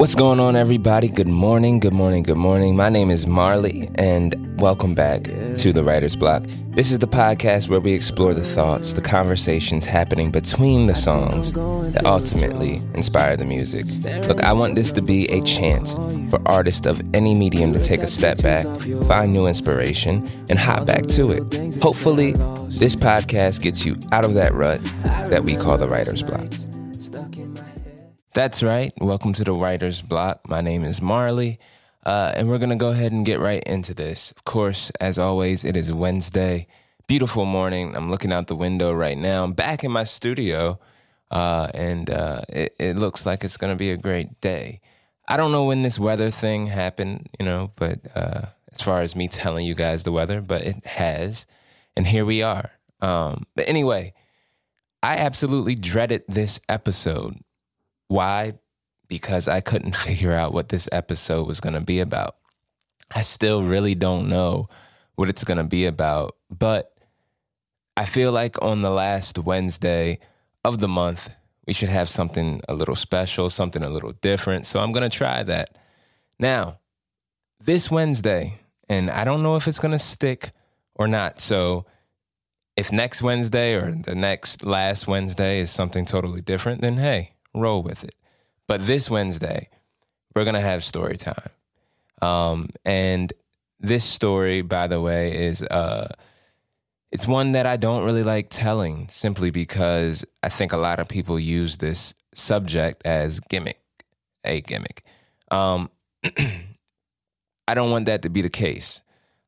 What's going on, everybody? Good morning, good morning, good morning. My name is Marley, and welcome back to the Writer's Block. This is the podcast where we explore the thoughts, the conversations happening between the songs that ultimately inspire the music. Look, I want this to be a chance for artists of any medium to take a step back, find new inspiration, and hop back to it. Hopefully, this podcast gets you out of that rut that we call the Writer's Block. That's right. Welcome to the Writer's Block. My name is Marley, uh, and we're going to go ahead and get right into this. Of course, as always, it is Wednesday. Beautiful morning. I'm looking out the window right now. I'm back in my studio, uh, and uh, it, it looks like it's going to be a great day. I don't know when this weather thing happened, you know, but uh, as far as me telling you guys the weather, but it has, and here we are. Um, but anyway, I absolutely dreaded this episode why? Because I couldn't figure out what this episode was going to be about. I still really don't know what it's going to be about, but I feel like on the last Wednesday of the month, we should have something a little special, something a little different. So I'm going to try that. Now, this Wednesday, and I don't know if it's going to stick or not. So if next Wednesday or the next last Wednesday is something totally different, then hey, roll with it. But this Wednesday, we're gonna have story time. Um, and this story, by the way, is uh, it's one that I don't really like telling, simply because I think a lot of people use this subject as gimmick, a gimmick. Um, I don't want that to be the case.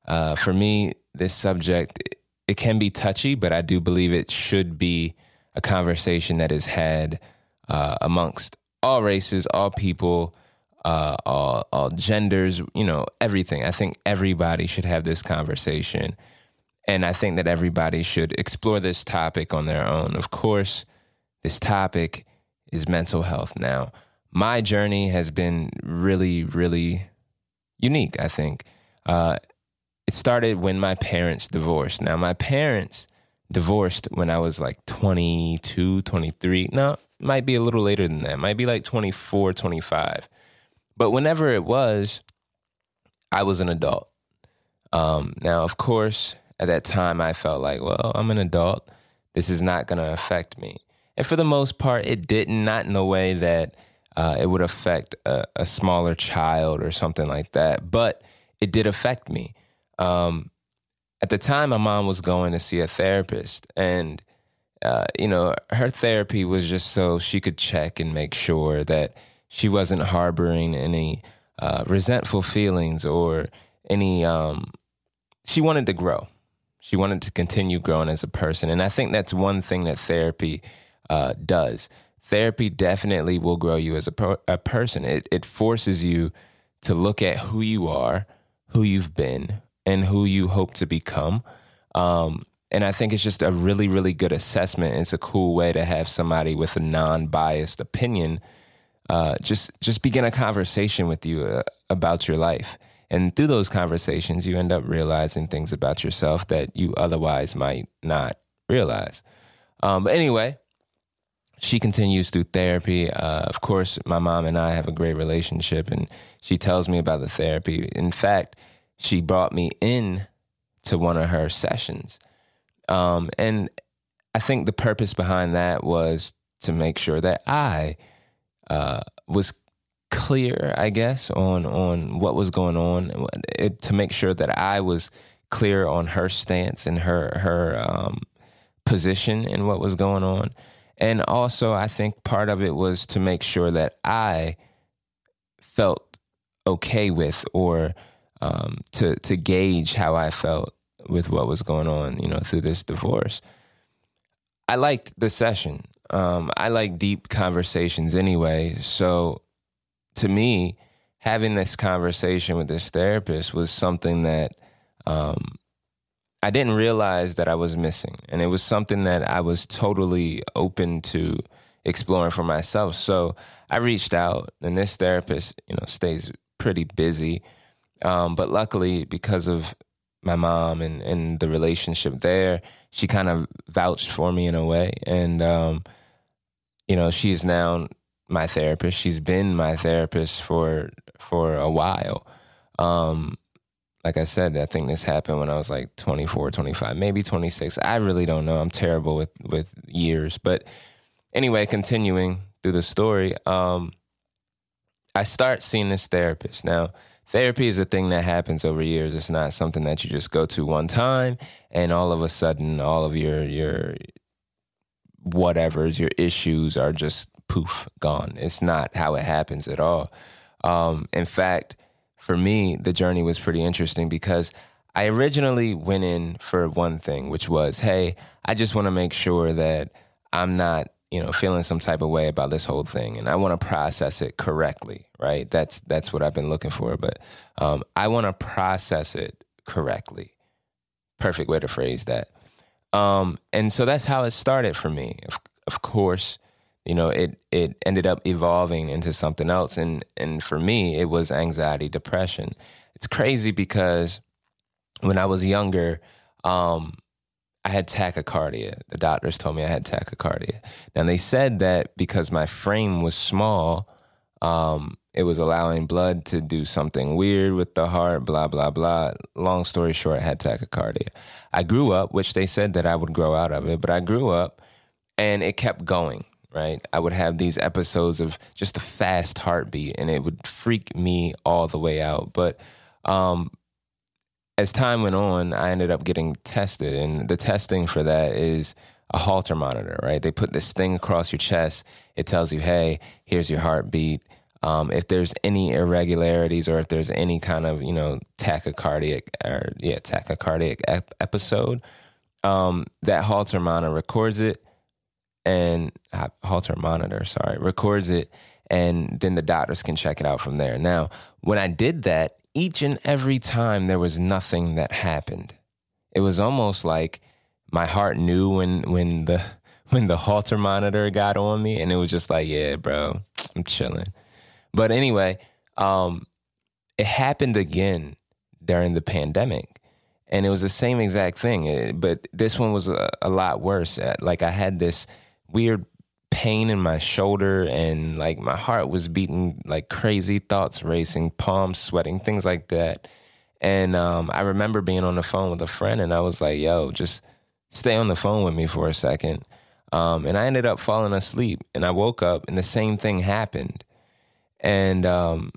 Uh, for me, this subject it, it can be touchy, but I do believe it should be a conversation that is had uh, amongst all races, all people, uh, all all genders, you know, everything. I think everybody should have this conversation, and I think that everybody should explore this topic on their own. Of course, this topic is mental health. Now, my journey has been really, really unique. I think uh, it started when my parents divorced. Now, my parents divorced when I was like 22, 23. No, might be a little later than that. Might be like 24, 25. But whenever it was, I was an adult. Um, now, of course, at that time, I felt like, well, I'm an adult. This is not going to affect me. And for the most part, it didn't, not in the way that uh, it would affect a, a, smaller child or something like that. But it did affect me. Um, at the time, my mom was going to see a therapist. And uh, you know, her therapy was just so she could check and make sure that she wasn't harboring any uh, resentful feelings or any. Um, she wanted to grow. She wanted to continue growing as a person, and I think that's one thing that therapy uh, does. Therapy definitely will grow you as a, per- a person. It, it forces you to look at who you are, who you've been, and who you hope to become. Um, and I think it's just a really, really good assessment. It's a cool way to have somebody with a non-biased opinion uh, just just begin a conversation with you uh, about your life. And through those conversations, you end up realizing things about yourself that you otherwise might not realize. Um, but anyway, she continues through therapy. Uh, of course, my mom and I have a great relationship, and she tells me about the therapy. In fact, she brought me in to one of her sessions um, and I think the purpose behind that was to make sure that I uh, was clear, I guess, on on what was going on, it, to make sure that I was clear on her stance and her her um, position and what was going on. And also, I think part of it was to make sure that I felt okay with or um, to to gauge how I felt with what was going on, you know, through this divorce. I liked the session. Um, I like deep conversations anyway. So to me, having this conversation with this therapist was something that um, I didn't realize that I was missing. And it was something that I was totally open to exploring for myself. So I reached out, and this therapist, you know, stays pretty busy. Um, but luckily, because of my mom and, and the relationship there, she kind of vouched for me in a way. And, um, you know, she's now my therapist. She's been my therapist for for a while. Um, like I said, I think this happened when I was like 24, 25, maybe 26. I really don't know. I'm terrible with with years, but anyway, continuing through the story, um, I start seeing this therapist. Now, therapy is a thing that happens over years. It's not something that you just go to one time and all of a sudden all of your your whatever's your issues are just poof gone. It's not how it happens at all. Um, in fact, for me, the journey was pretty interesting because I originally went in for one thing, which was, hey, I just want to make sure that I'm not you know, feeling some type of way about this whole thing, and I want to process it correctly, right? That's that's what I've been looking for, but um, I want to process it correctly. Perfect way to phrase that. Um, and so that's how it started for me. Of, of course, you know, it it ended up evolving into something else, and and for me, it was anxiety, depression. It's crazy because when I was younger, um, I had tachycardia. The doctors told me I had tachycardia. Now they said that because my frame was small, um, it was allowing blood to do something weird with the heart, blah, blah, blah. Long story short, I had tachycardia. I grew up, which they said that I would grow out of it, but I grew up and it kept going, right? I would have these episodes of just a fast heartbeat and it would freak me all the way out. But um, as time went on, I ended up getting tested, and the testing for that is a halter monitor, right? They put this thing across your chest. It tells you, hey, here's your heartbeat. Um, if there's any irregularities or if there's any kind of, you know, tachycardic or, yeah, tachycardic ep- episode, um, that halter monitor records it and uh, Holter monitor, sorry, records it. And then the doctors can check it out from there. Now, when I did that, each and every time there was nothing that happened. It was almost like my heart knew when when the when the Holter monitor got on me and it was just like, yeah, bro, I'm chilling. But anyway, um, it happened again during the pandemic. And it was the same exact thing, but this one was a, a lot worse. Like I had this weird pain in my shoulder and like my heart was beating like crazy, thoughts racing, palms sweating, things like that. And um, I remember being on the phone with a friend and I was like, yo, just stay on the phone with me for a second. Um, and I ended up falling asleep and I woke up and the same thing happened. And um,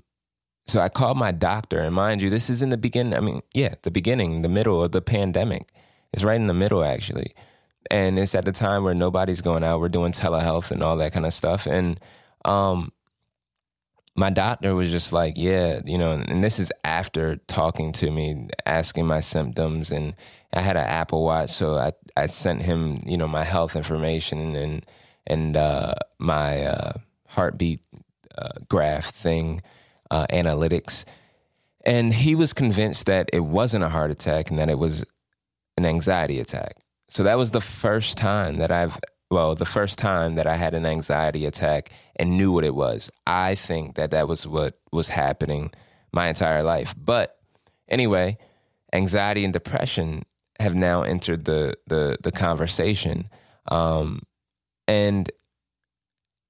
so I called my doctor. And mind you, this is in the beginning. I mean, yeah, the beginning, the middle of the pandemic. It's right in the middle, actually and it's at the time where nobody's going out. We're doing telehealth and all that kind of stuff. And um, my doctor was just like, yeah, you know, and this is after talking to me, asking my symptoms, and I had an Apple Watch, so I I sent him, you know, my health information and and uh, my uh, heartbeat uh, graph thing, uh, analytics, and he was convinced that it wasn't a heart attack and that it was an anxiety attack. So that was the first time that I've, well, the first time that I had an anxiety attack and knew what it was. I think that that was what was happening my entire life. But anyway, anxiety and depression have now entered the the the conversation. Um, and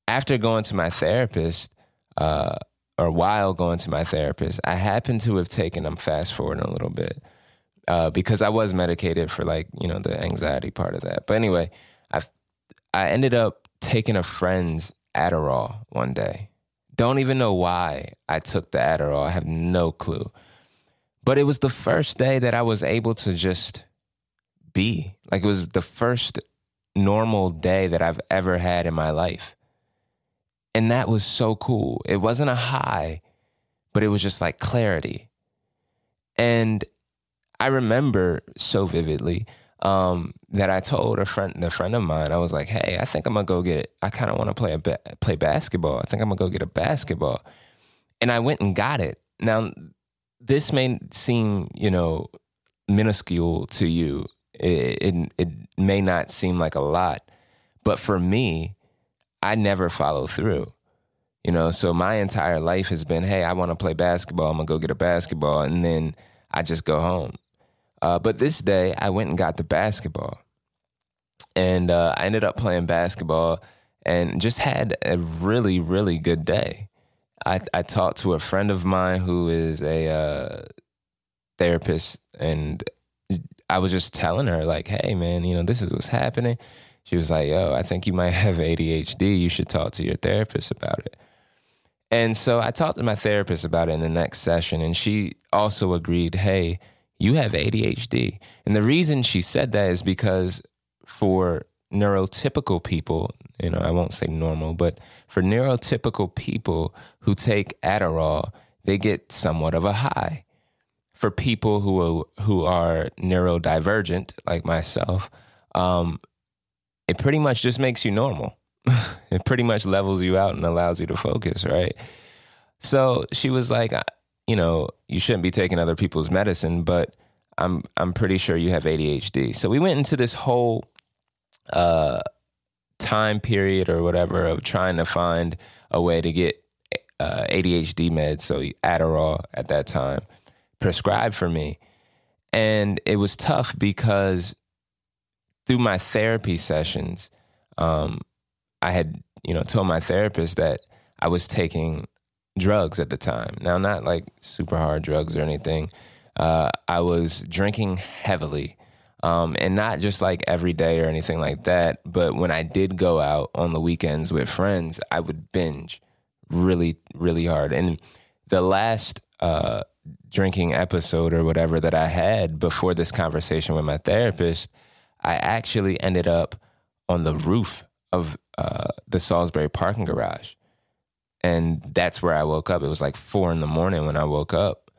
after going to my therapist, uh, or while going to my therapist, I happened to have taken. I'm fast forwarding a little bit uh, because I was medicated for like you know the anxiety part of that. But anyway, I I ended up taking a friend's Adderall one day. Don't even know why I took the Adderall. I have no clue. But it was the first day that I was able to just be. Like it was the first normal day that I've ever had in my life. And that was so cool. It wasn't a high, but it was just like clarity. And I remember so vividly um, that I told a friend, a friend of mine, I was like, "Hey, I think I'm gonna go get. I kind of want to play a ba- play basketball. I think I'm gonna go get a basketball." And I went and got it. Now, this may seem, you know, minuscule to you. It, it, it may not seem like a lot, but for me, I never follow through. You know, so my entire life has been, "Hey, I want to play basketball. I'm gonna go get a basketball," and then I just go home. Uh, but this day, I went and got the basketball. And uh, I ended up playing basketball. and just had a really, really good day. I, I talked to a friend of mine who is a uh, therapist, and I was just telling her, like, hey, man, you know, this is what's happening. She was like, yo, I think you might have ADHD. You should talk to your therapist about it. And so I talked to my therapist about it in the next session, and she also agreed, hey, you have ADHD. And the reason she said that is because for neurotypical people, you know, I won't say normal, but for neurotypical people who take Adderall, they get somewhat of a high. For people who are, who are neurodivergent, like myself, um, it pretty much just makes you normal. it pretty much levels you out and allows you to focus, right? So she was like, you know, you shouldn't be taking other people's medicine, but I'm I'm pretty sure you have ADHD. So we went into this whole uh, time period or whatever of trying to find a way to get uh, ADHD meds, so Adderall at that time, prescribed for me. And it was tough because through my therapy sessions, um, I had, you know, told my therapist that I was taking drugs at the time. Now, not like super hard drugs or anything. Uh, I was drinking heavily. Um, and not just like every day or anything like that, but when I did go out on the weekends with friends, I would binge really, really hard. And the last uh, drinking episode or whatever that I had before this conversation with my therapist, I actually ended up on the roof of uh, the Salisbury parking garage. And that's where I woke up. It was like four in the morning when I woke up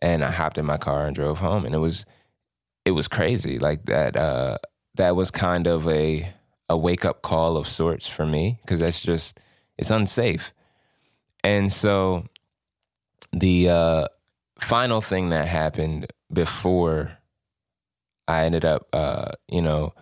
and I hopped in my car and drove home. And it was, it was crazy. Like that, uh, that was kind of a, a wake up call of sorts for me because that's just, it's unsafe. And so the uh, final thing that happened before I ended up, uh, you know,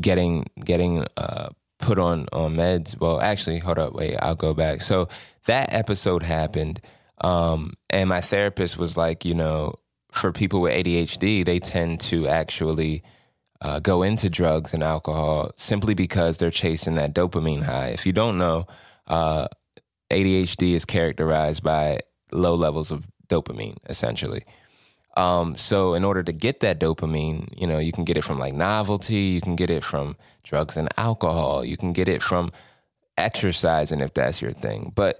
getting getting uh, put on on meds. Well, actually, hold up, wait, I'll go back. So that episode happened, um, and my therapist was like, you know, for people with ADHD, they tend to actually uh, go into drugs and alcohol simply because they're chasing that dopamine high. If you don't know, uh, ADHD is characterized by low levels of dopamine, essentially. Um, so in order to get that dopamine, you know, you can get it from like novelty, you can get it from drugs and alcohol, you can get it from exercising if that's your thing. But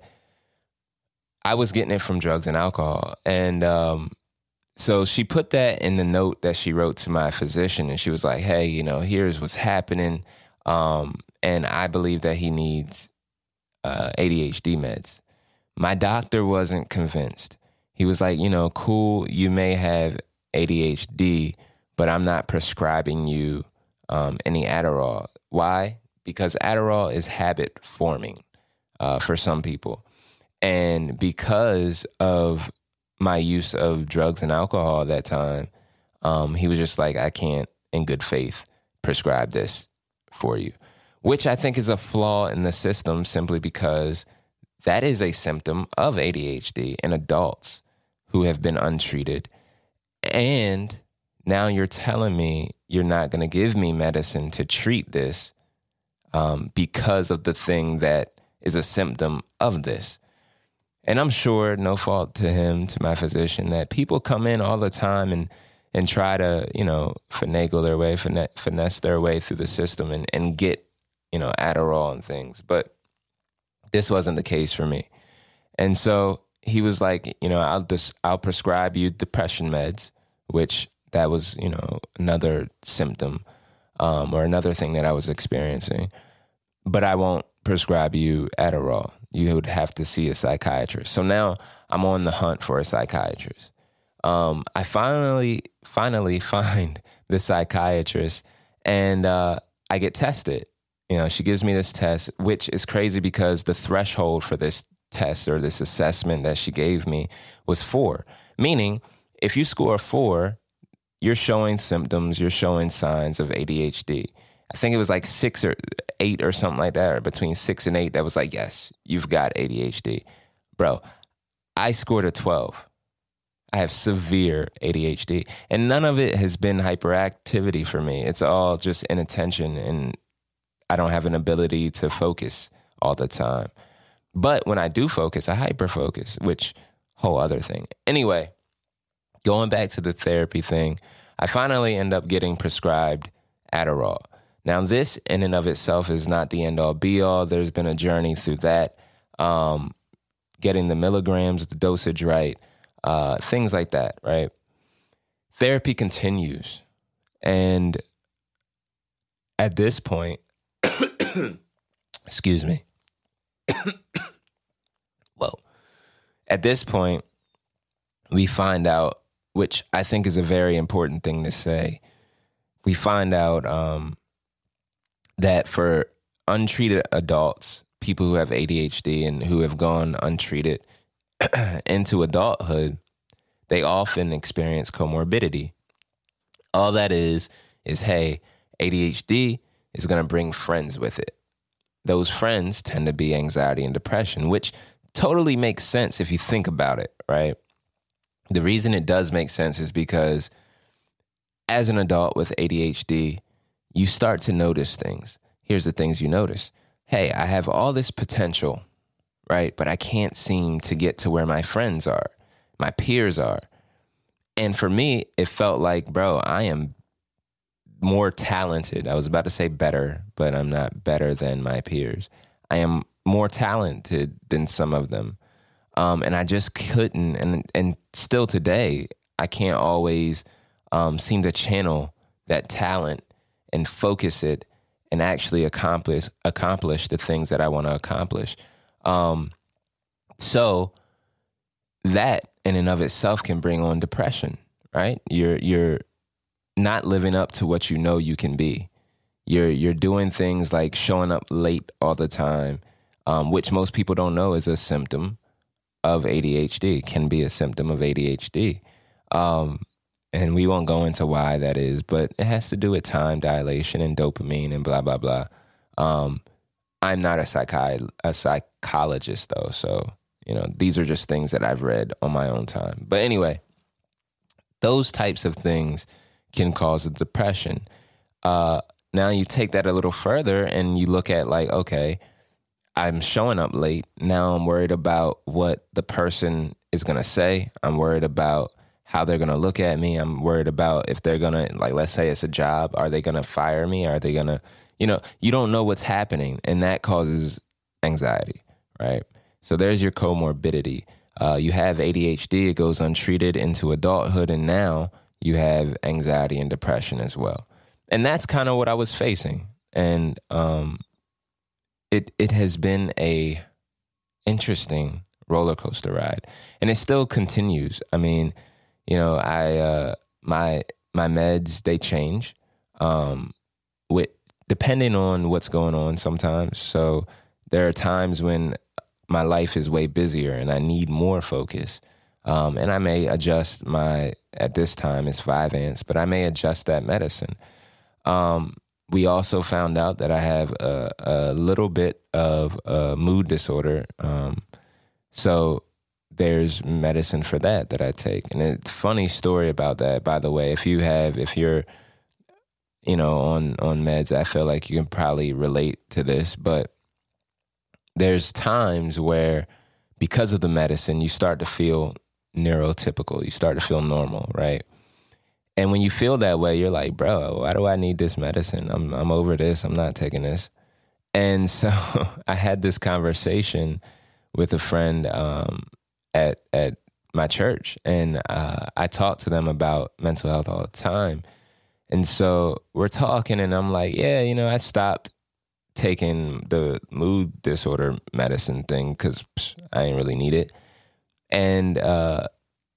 I was getting it from drugs and alcohol. And um, so she put that in the note that she wrote to my physician and she was like, Hey, you know, here's what's happening. Um, and I believe that he needs uh, ADHD meds. My doctor wasn't convinced he was like, you know, cool, you may have ADHD, but I'm not prescribing you um, any Adderall. Why? Because Adderall is habit forming uh, for some people. And because of my use of drugs and alcohol at that time, um, he was just like, I can't, in good faith, prescribe this for you, which I think is a flaw in the system simply because that is a symptom of ADHD in adults who have been untreated. And now you're telling me you're not going to give me medicine to treat this um, because of the thing that is a symptom of this. And I'm sure, no fault to him, to my physician, that people come in all the time and and try to, you know, finagle their way, finesse their way through the system and, and get, you know, Adderall and things. But this wasn't the case for me. And so he was like, you know, I'll just I'll prescribe you depression meds, which that was you know another symptom um, or another thing that I was experiencing, but I won't prescribe you Adderall. You would have to see a psychiatrist. So now I'm on the hunt for a psychiatrist. Um, I finally finally find the psychiatrist, and uh, I get tested. You know, she gives me this test, which is crazy because the threshold for this test or this assessment that she gave me was four. Meaning, if you score four, you're showing symptoms, you're showing signs of ADHD. I think it was like six or eight or something like that, or between six and eight, that was like, yes, you've got ADHD. Bro, I scored a 12. I have severe ADHD, and none of it has been hyperactivity for me. It's all just inattention. And I don't have an ability to focus all the time. But when I do focus, I hyper focus, which whole other thing. Anyway, going back to the therapy thing, I finally end up getting prescribed Adderall. Now, this in and of itself is not the end all be all. There's been a journey through that, um, getting the milligrams, the dosage right, uh, things like that, right? Therapy continues. And at this point, excuse me. well, at this point, we find out, which I think is a very important thing to say. We find out um, that for untreated adults, people who have ADHD and who have gone untreated into adulthood, they often experience comorbidity. All that is, is hey, ADHD is going to bring friends with it. Those friends tend to be anxiety and depression, which totally makes sense if you think about it, right? The reason it does make sense is because as an adult with ADHD, you start to notice things. Here's the things you notice hey, I have all this potential, right? But I can't seem to get to where my friends are, my peers are. And for me, it felt like, bro, I am more talented. I was about to say better, but I'm not better than my peers. I am more talented than some of them. Um, and I just couldn't, and and still today, I can't always um, seem to channel that talent and focus it and actually accomplish accomplish the things that I want to accomplish. Um, so that in and of itself can bring on depression, right? You're you're not living up to what you know you can be. You're you're doing things like showing up late all the time, um, which most people don't know is a symptom of ADHD. Can be a symptom of ADHD. Um, and we won't go into why that is, but it has to do with time dilation and dopamine and blah blah blah. Um, I'm not a psychi- a psychologist though, so you know these are just things that I've read on my own time. But anyway, those types of things can cause a depression. Uh, now you take that a little further and you look at like, okay, I'm showing up late. Now I'm worried about what the person is gonna say. I'm worried about how they're gonna look at me. I'm worried about if they're gonna like let's say it's a job, are they gonna fire me? Are they gonna you know, you don't know what's happening and that causes anxiety, right? So there's your comorbidity. Uh, you have ADHD, it goes untreated into adulthood, and now you have anxiety and depression as well. And that's kind of what I was facing. And um, it it has been a interesting roller coaster ride, and it still continues. I mean, you know, I uh, my my meds they change um, with depending on what's going on sometimes. So there are times when my life is way busier and I need more focus. Um, and I may adjust my at this time it's Vyvanse, but I may adjust that medicine. Um, we also found out that I have a, a little bit of a mood disorder. Um, so there's medicine for that that I take. And a funny story about that, by the way, if you have, if you're, you know, on, on meds, I feel like you can probably relate to this, but there's times where because of the medicine, you start to feel neurotypical. You start to feel normal, right? And when you feel that way, you're like, bro, why do I need this medicine? I'm I'm over this. I'm not taking this. And so I had this conversation with a friend um, at at my church, and uh, I talk to them about mental health all the time. And so we're talking, and I'm like, yeah, you know, I stopped taking the mood disorder medicine thing because I didn't really need it. And uh,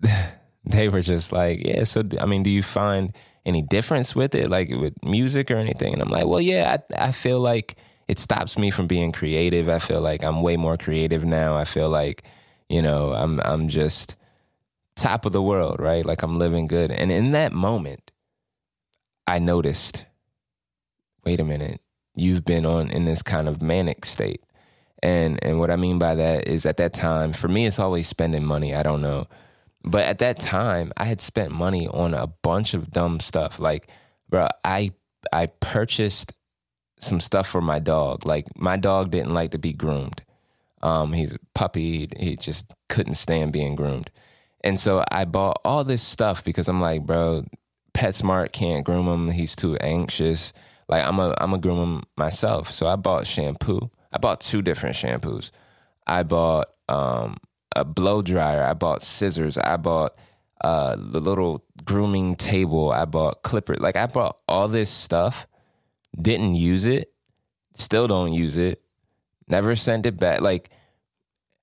they were just like, yeah. So I mean, do you find any difference with it, like with music or anything? And I'm like, well, yeah. I, I feel like it stops me from being creative. I feel like I'm way more creative now. I feel like you know, I'm I'm just top of the world, right? Like I'm living good. And in that moment, I noticed, wait a minute, you've been on in this kind of manic state. And and what I mean by that is at that time, for me it's always spending money. I don't know. But at that time, I had spent money on a bunch of dumb stuff. Like, bro, I I purchased some stuff for my dog. Like my dog didn't like to be groomed. Um, he's a puppy. He just couldn't stand being groomed. And so I bought all this stuff because I'm like, bro, PetSmart can't groom him. He's too anxious. Like I'm a I'm a groom him myself. So I bought shampoo. I bought two different shampoos. I bought um, a blow dryer. I bought scissors. I bought uh, the little grooming table. I bought clipper. Like I bought all this stuff. Didn't use it. Still don't use it. Never sent it back. Like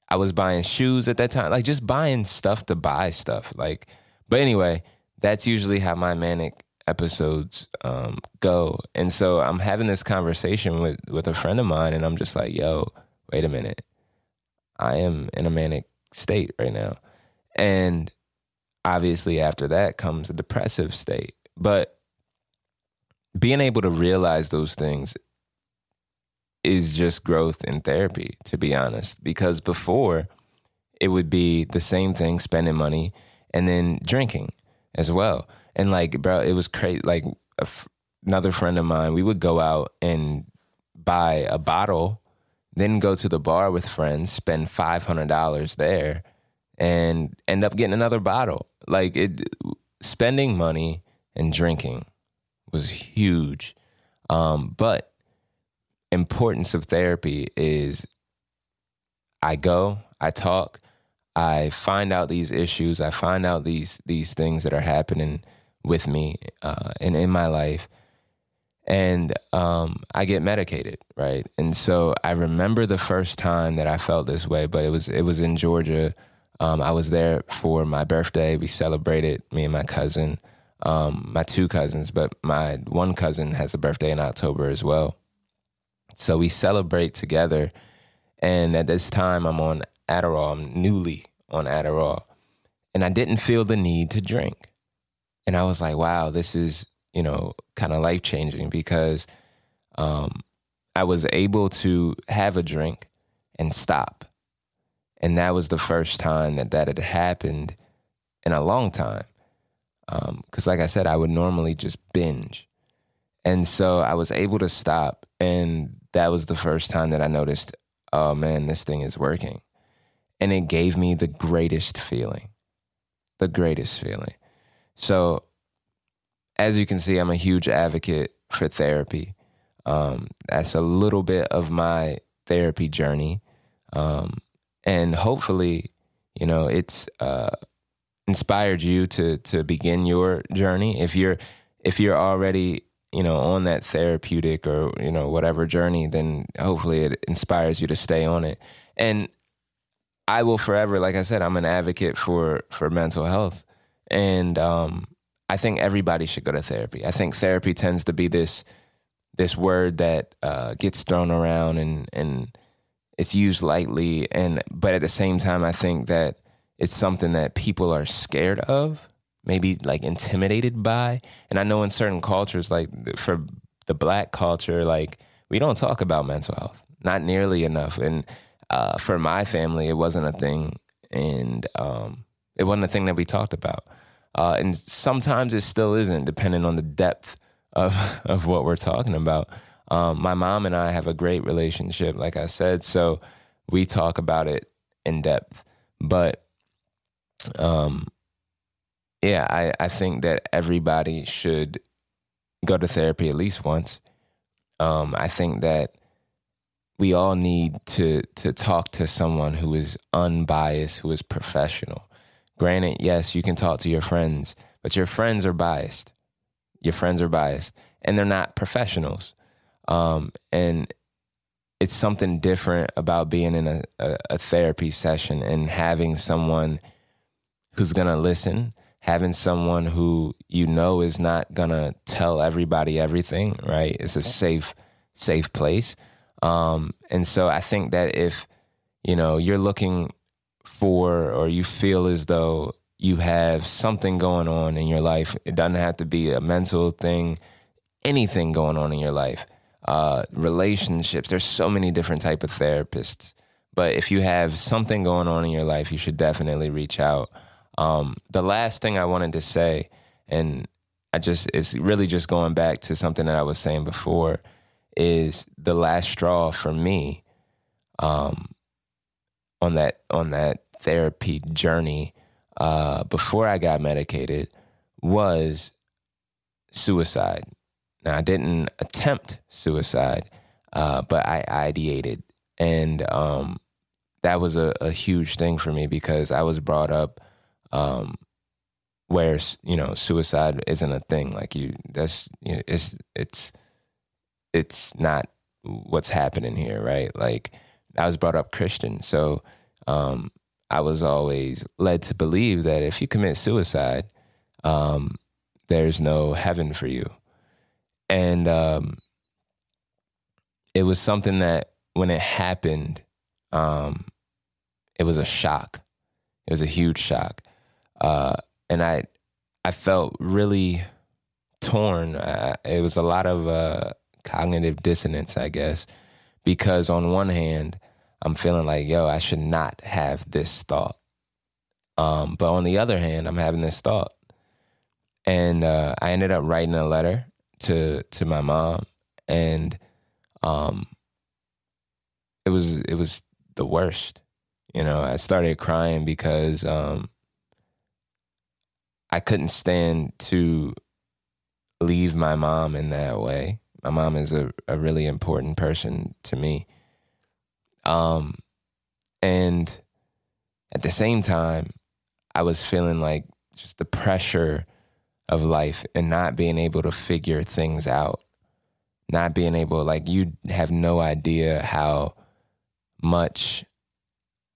I was buying shoes at that time. Like just buying stuff to buy stuff. Like, but anyway, that's usually how my manic episodes um, go. And so I'm having this conversation with with a friend of mine, and I'm just like, "Yo, wait a minute, I am in a manic state right now," and obviously after that comes a depressive state. But being able to realize those things is just growth in therapy, to be honest. Because before, it would be the same thing, spending money and then drinking as well. And like, bro, it was crazy. Like, another friend of mine, we would go out and buy a bottle, then go to the bar with friends, spend $500 there, and end up getting another bottle. Like, it, spending money and drinking was huge. Um, but importance of therapy is I go, I talk, I find out these issues, I find out these these things that are happening with me uh, and in my life, and um, I get medicated, right? And so I remember the first time that I felt this way, but it was it was in Georgia. Um, I was there for my birthday. We celebrated me and my cousin, um, my two cousins, but my one cousin has a birthday in October as well. So we celebrate together. And at this time, I'm on Adderall. I'm newly on Adderall. And I didn't feel the need to drink. And I was like, wow, this is, you know, kind of life changing because um, I was able to have a drink and stop. And that was the first time that that had happened in a long time. Because, um, like I said, I would normally just binge. And so I was able to stop. And that was the first time that I noticed, oh man, this thing is working. And it gave me the greatest feeling, the greatest feeling. So, as you can see, I'm a huge advocate for therapy. Um, that's a little bit of my therapy journey. Um, and hopefully, you know, it's uh, inspired you to to begin your journey. If you're if you're already you know, on that therapeutic or, you know, whatever journey, then hopefully it inspires you to stay on it. And I will forever, like I said, I'm an advocate for for mental health. And um, I think everybody should go to therapy. I think therapy tends to be this this word that uh, gets thrown around and and it's used lightly and but at the same time I think that it's something that people are scared of maybe like intimidated by. And I know in certain cultures, like for the black culture, like we don't talk about mental health, not nearly enough. And uh, for my family, it wasn't a thing, and um, it wasn't a thing that we talked about. Uh, and sometimes it still isn't, depending on the depth of of what we're talking about. Um, my mom and I have a great relationship, like I said, so we talk about it in depth. But um, yeah, I, I think that everybody should go to therapy at least once. Um, I think that we all need to to talk to someone who is unbiased, who is professional. Granted, yes, you can talk to your friends, but your friends are biased. Your friends are biased, and they're not professionals. Um, and it's something different about being in a, a, a therapy session and having someone who's gonna listen, having someone who you know is not gonna tell everybody everything, right? It's a safe, safe place. Um, and so I think that if you know you're looking for or you feel as though you have something going on in your life, it doesn't have to be a mental thing, anything going on in your life. Uh, relationships. There's so many different type of therapists, but if you have something going on in your life, you should definitely reach out. Um, the last thing I wanted to say, and I just it's really just going back to something that I was saying before, is the last straw for me um, on that on that therapy journey uh, before I got medicated was suicide. Now I didn't attempt suicide, uh, but I ideated, and um, that was a, a, huge thing for me because I was brought up um, where you know suicide isn't a thing. Like you, that's you know, it's it's it's not what's happening here, right? Like I was brought up Christian, so um, I was always led to believe that if you commit suicide, um, there's no heaven for you, and um, it was something that when it happened, um, it was a shock. It was a huge shock, uh, and I I felt really torn. It was a lot of uh, cognitive dissonance, I guess, because on one hand, I'm feeling like, yo, I should not have this thought. Um, but on the other hand, I'm having this thought. And uh, I ended up writing a letter to to my mom, and um, it was it was the worst. You know, I started crying because um, I couldn't stand to leave my mom in that way. My mom is a, a really important person to me. Um, and at the same time, I was feeling like just the pressure of life and not being able to figure things out. Not being able, like, you have no idea how much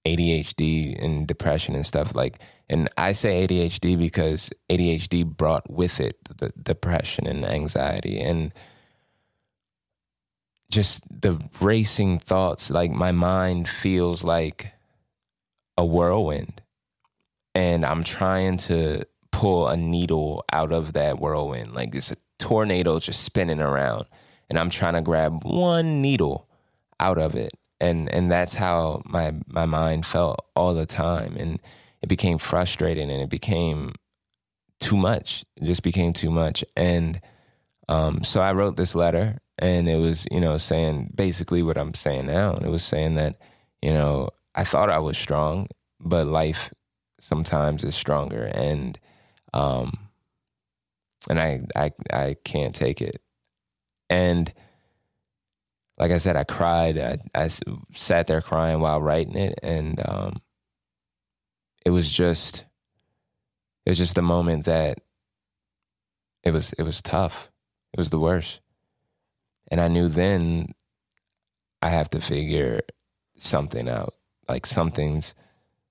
ADHD and depression and stuff like and I say ADHD because ADHD brought with it the depression and anxiety and just the racing thoughts like my mind feels like a whirlwind. And I'm trying to pull a needle out of that whirlwind. Like it's a tornado just spinning around and I'm trying to grab one needle out of it. And and that's how my my mind felt all the time. And it became frustrating and it became too much. It just became too much. And um, so i wrote this letter and it was you know saying basically what i'm saying now and it was saying that you know i thought i was strong but life sometimes is stronger and um and i i i can't take it and like I said, I cried. I, I sat there crying while writing it, and um, it was just, it was just a moment that it was it was tough. It was the worst, and I knew then I have to figure something out. Like something's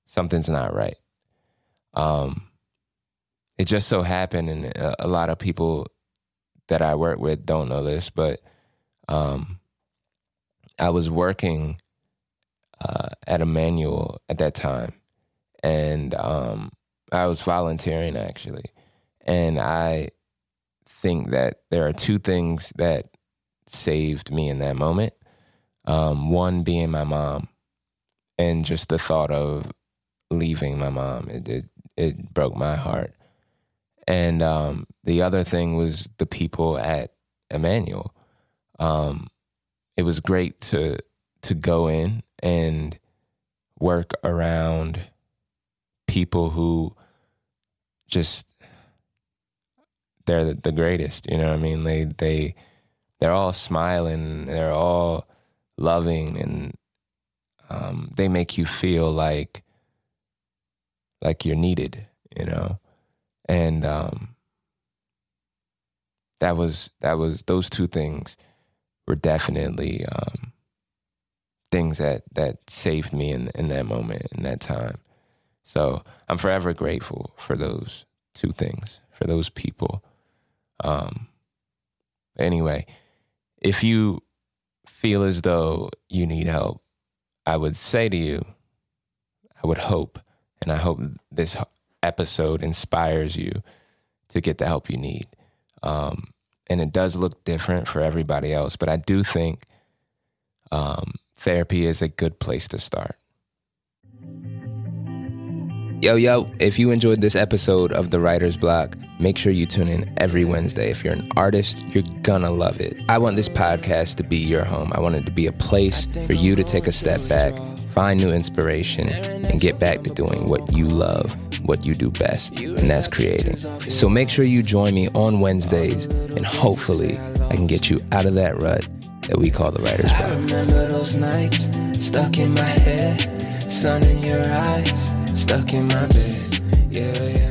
something's not right. Um, it just so happened, and a, a lot of people that I work with don't know this, but um, I was working uh, at Emmanuel at that time, and um, I was volunteering actually, and I think that there are two things that saved me in that moment. Um, one being my mom, and just the thought of leaving my mom it it, it broke my heart. And um, the other thing was the people at Emmanuel. Um, it was great to to go in and work around people who just they're the, the greatest you know what i mean they they they're all smiling they're all loving and um, they make you feel like like you're needed you know and um, that was that was those two things were definitely um, things that that saved me in in that moment in that time. So I'm forever grateful for those two things for those people. Um, anyway, if you feel as though you need help, I would say to you, I would hope, and I hope this episode inspires you to get the help you need. Um, and it does look different for everybody else. But I do think um, therapy is a good place to start. Yo, yo, if you enjoyed this episode of The Writer's Block, Make sure you tune in every Wednesday. If you're an artist, you're gonna love it. I want this podcast to be your home. I want it to be a place for you to take a step back, find new inspiration, and get back to doing what you love, what you do best, and that's creating. So make sure you join me on Wednesdays, and hopefully, I can get you out of that rut that we call the writer's block. I remember those nights stuck in my head, sun in your eyes, stuck in my bed. Yeah, yeah.